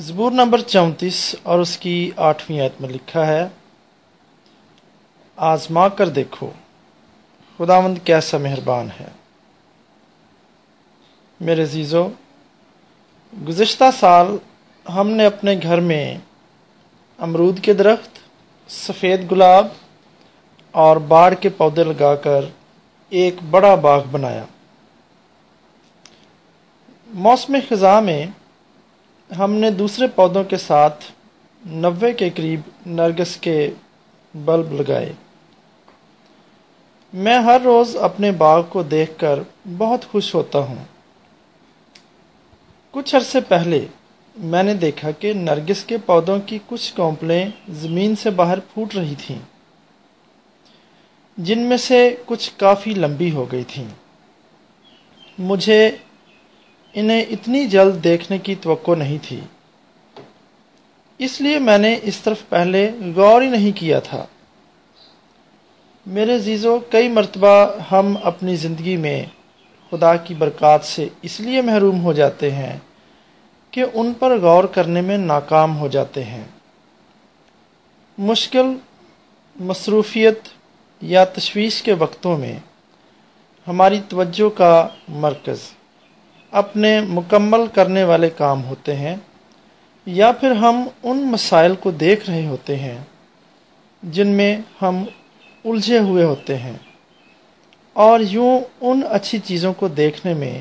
زبور نمبر چونتیس اور اس کی آٹھویں آیت میں لکھا ہے، آزما کر دیکھو، خداوند کیسا مہربان ہے۔ میرے عزیزو، گزشتہ سال ہم نے اپنے گھر میں امرود کے درخت، سفید گلاب اور باڑ کے پودے لگا کر ایک بڑا باغ بنایا۔ موسم خزاں میں ہم نے دوسرے پودوں کے ساتھ نوے کے قریب نرگس کے بلب لگائے۔ میں ہر روز اپنے باغ کو دیکھ کر بہت خوش ہوتا ہوں۔ کچھ عرصے پہلے میں نے دیکھا کہ نرگس کے پودوں کی کچھ کونپلیں زمین سے باہر پھوٹ رہی تھیں، جن میں سے کچھ کافی لمبی ہو گئی تھیں۔ مجھے انہیں اتنی جلد دیکھنے کی توقع نہیں تھی۔ اس لیے میں نے اس طرف پہلے غور ہی نہیں کیا تھا۔ میرے عزیزوں کئی مرتبہ ہم اپنی زندگی میں خدا کی برکات سے اس لیے محروم ہو جاتے ہیں کہ ان پر غور کرنے میں ناکام ہو جاتے ہیں۔ مشکل، مصروفیت یا تشویش کے وقتوں میں ہماری توجہ کا مرکز۔ اپنے مکمل کرنے والے کام ہوتے ہیں یا پھر ہم ان مسائل کو دیکھ رہے ہوتے ہیں جن میں ہم الجھے ہوئے ہوتے ہیں اور یوں ان اچھی چیزوں کو دیکھنے میں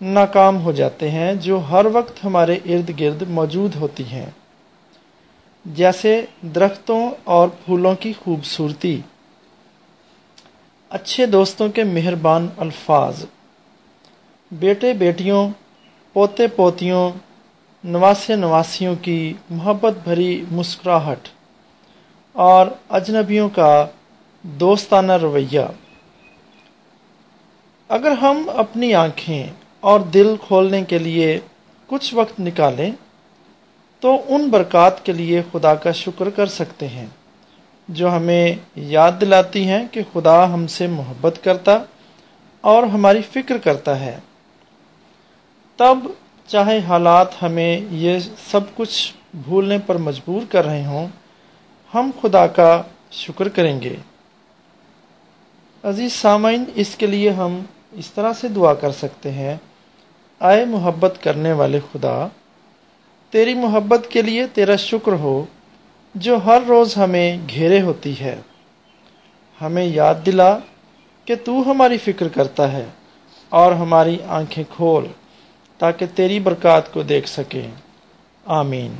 ناکام ہو جاتے ہیں جو ہر وقت ہمارے ارد گرد موجود ہوتی ہیں۔ جیسے درختوں اور پھولوں کی خوبصورتی۔ اچھے دوستوں کے مہربان الفاظ۔ بیٹے بیٹیوں، پوتے پوتیوں، نواسے نواسیوں کی محبت بھری مسکراہٹ۔ اور اجنبیوں کا دوستانہ رویہ۔ اگر ہم اپنی آنکھیں اور دل کھولنے کے لیے کچھ وقت نکالیں، تو ان برکات کے لیے خدا کا شکر کر سکتے ہیں، جو ہمیں یاد دلاتی ہیں کہ خدا ہم سے محبت کرتا اور ہماری فکر کرتا ہے۔ تب چاہے حالات ہمیں یہ سب کچھ بھولنے پر مجبور کر رہے ہوں، ہم خدا کا شکر کریں گے۔ عزیز سامعین، اس کے لیے ہم اس طرح سے دعا کر سکتے ہیں، آئے محبت کرنے والے خدا، تیری محبت کے لیے تیرا شکر ہو، جو ہر روز ہمیں گھیرے ہوتی ہے۔ ہمیں یاد دلا کہ تو ہماری فکر کرتا ہے اور ہماری آنکھیں کھول۔ تاکہ تیری برکات کو دیکھ سکیں۔ آمین۔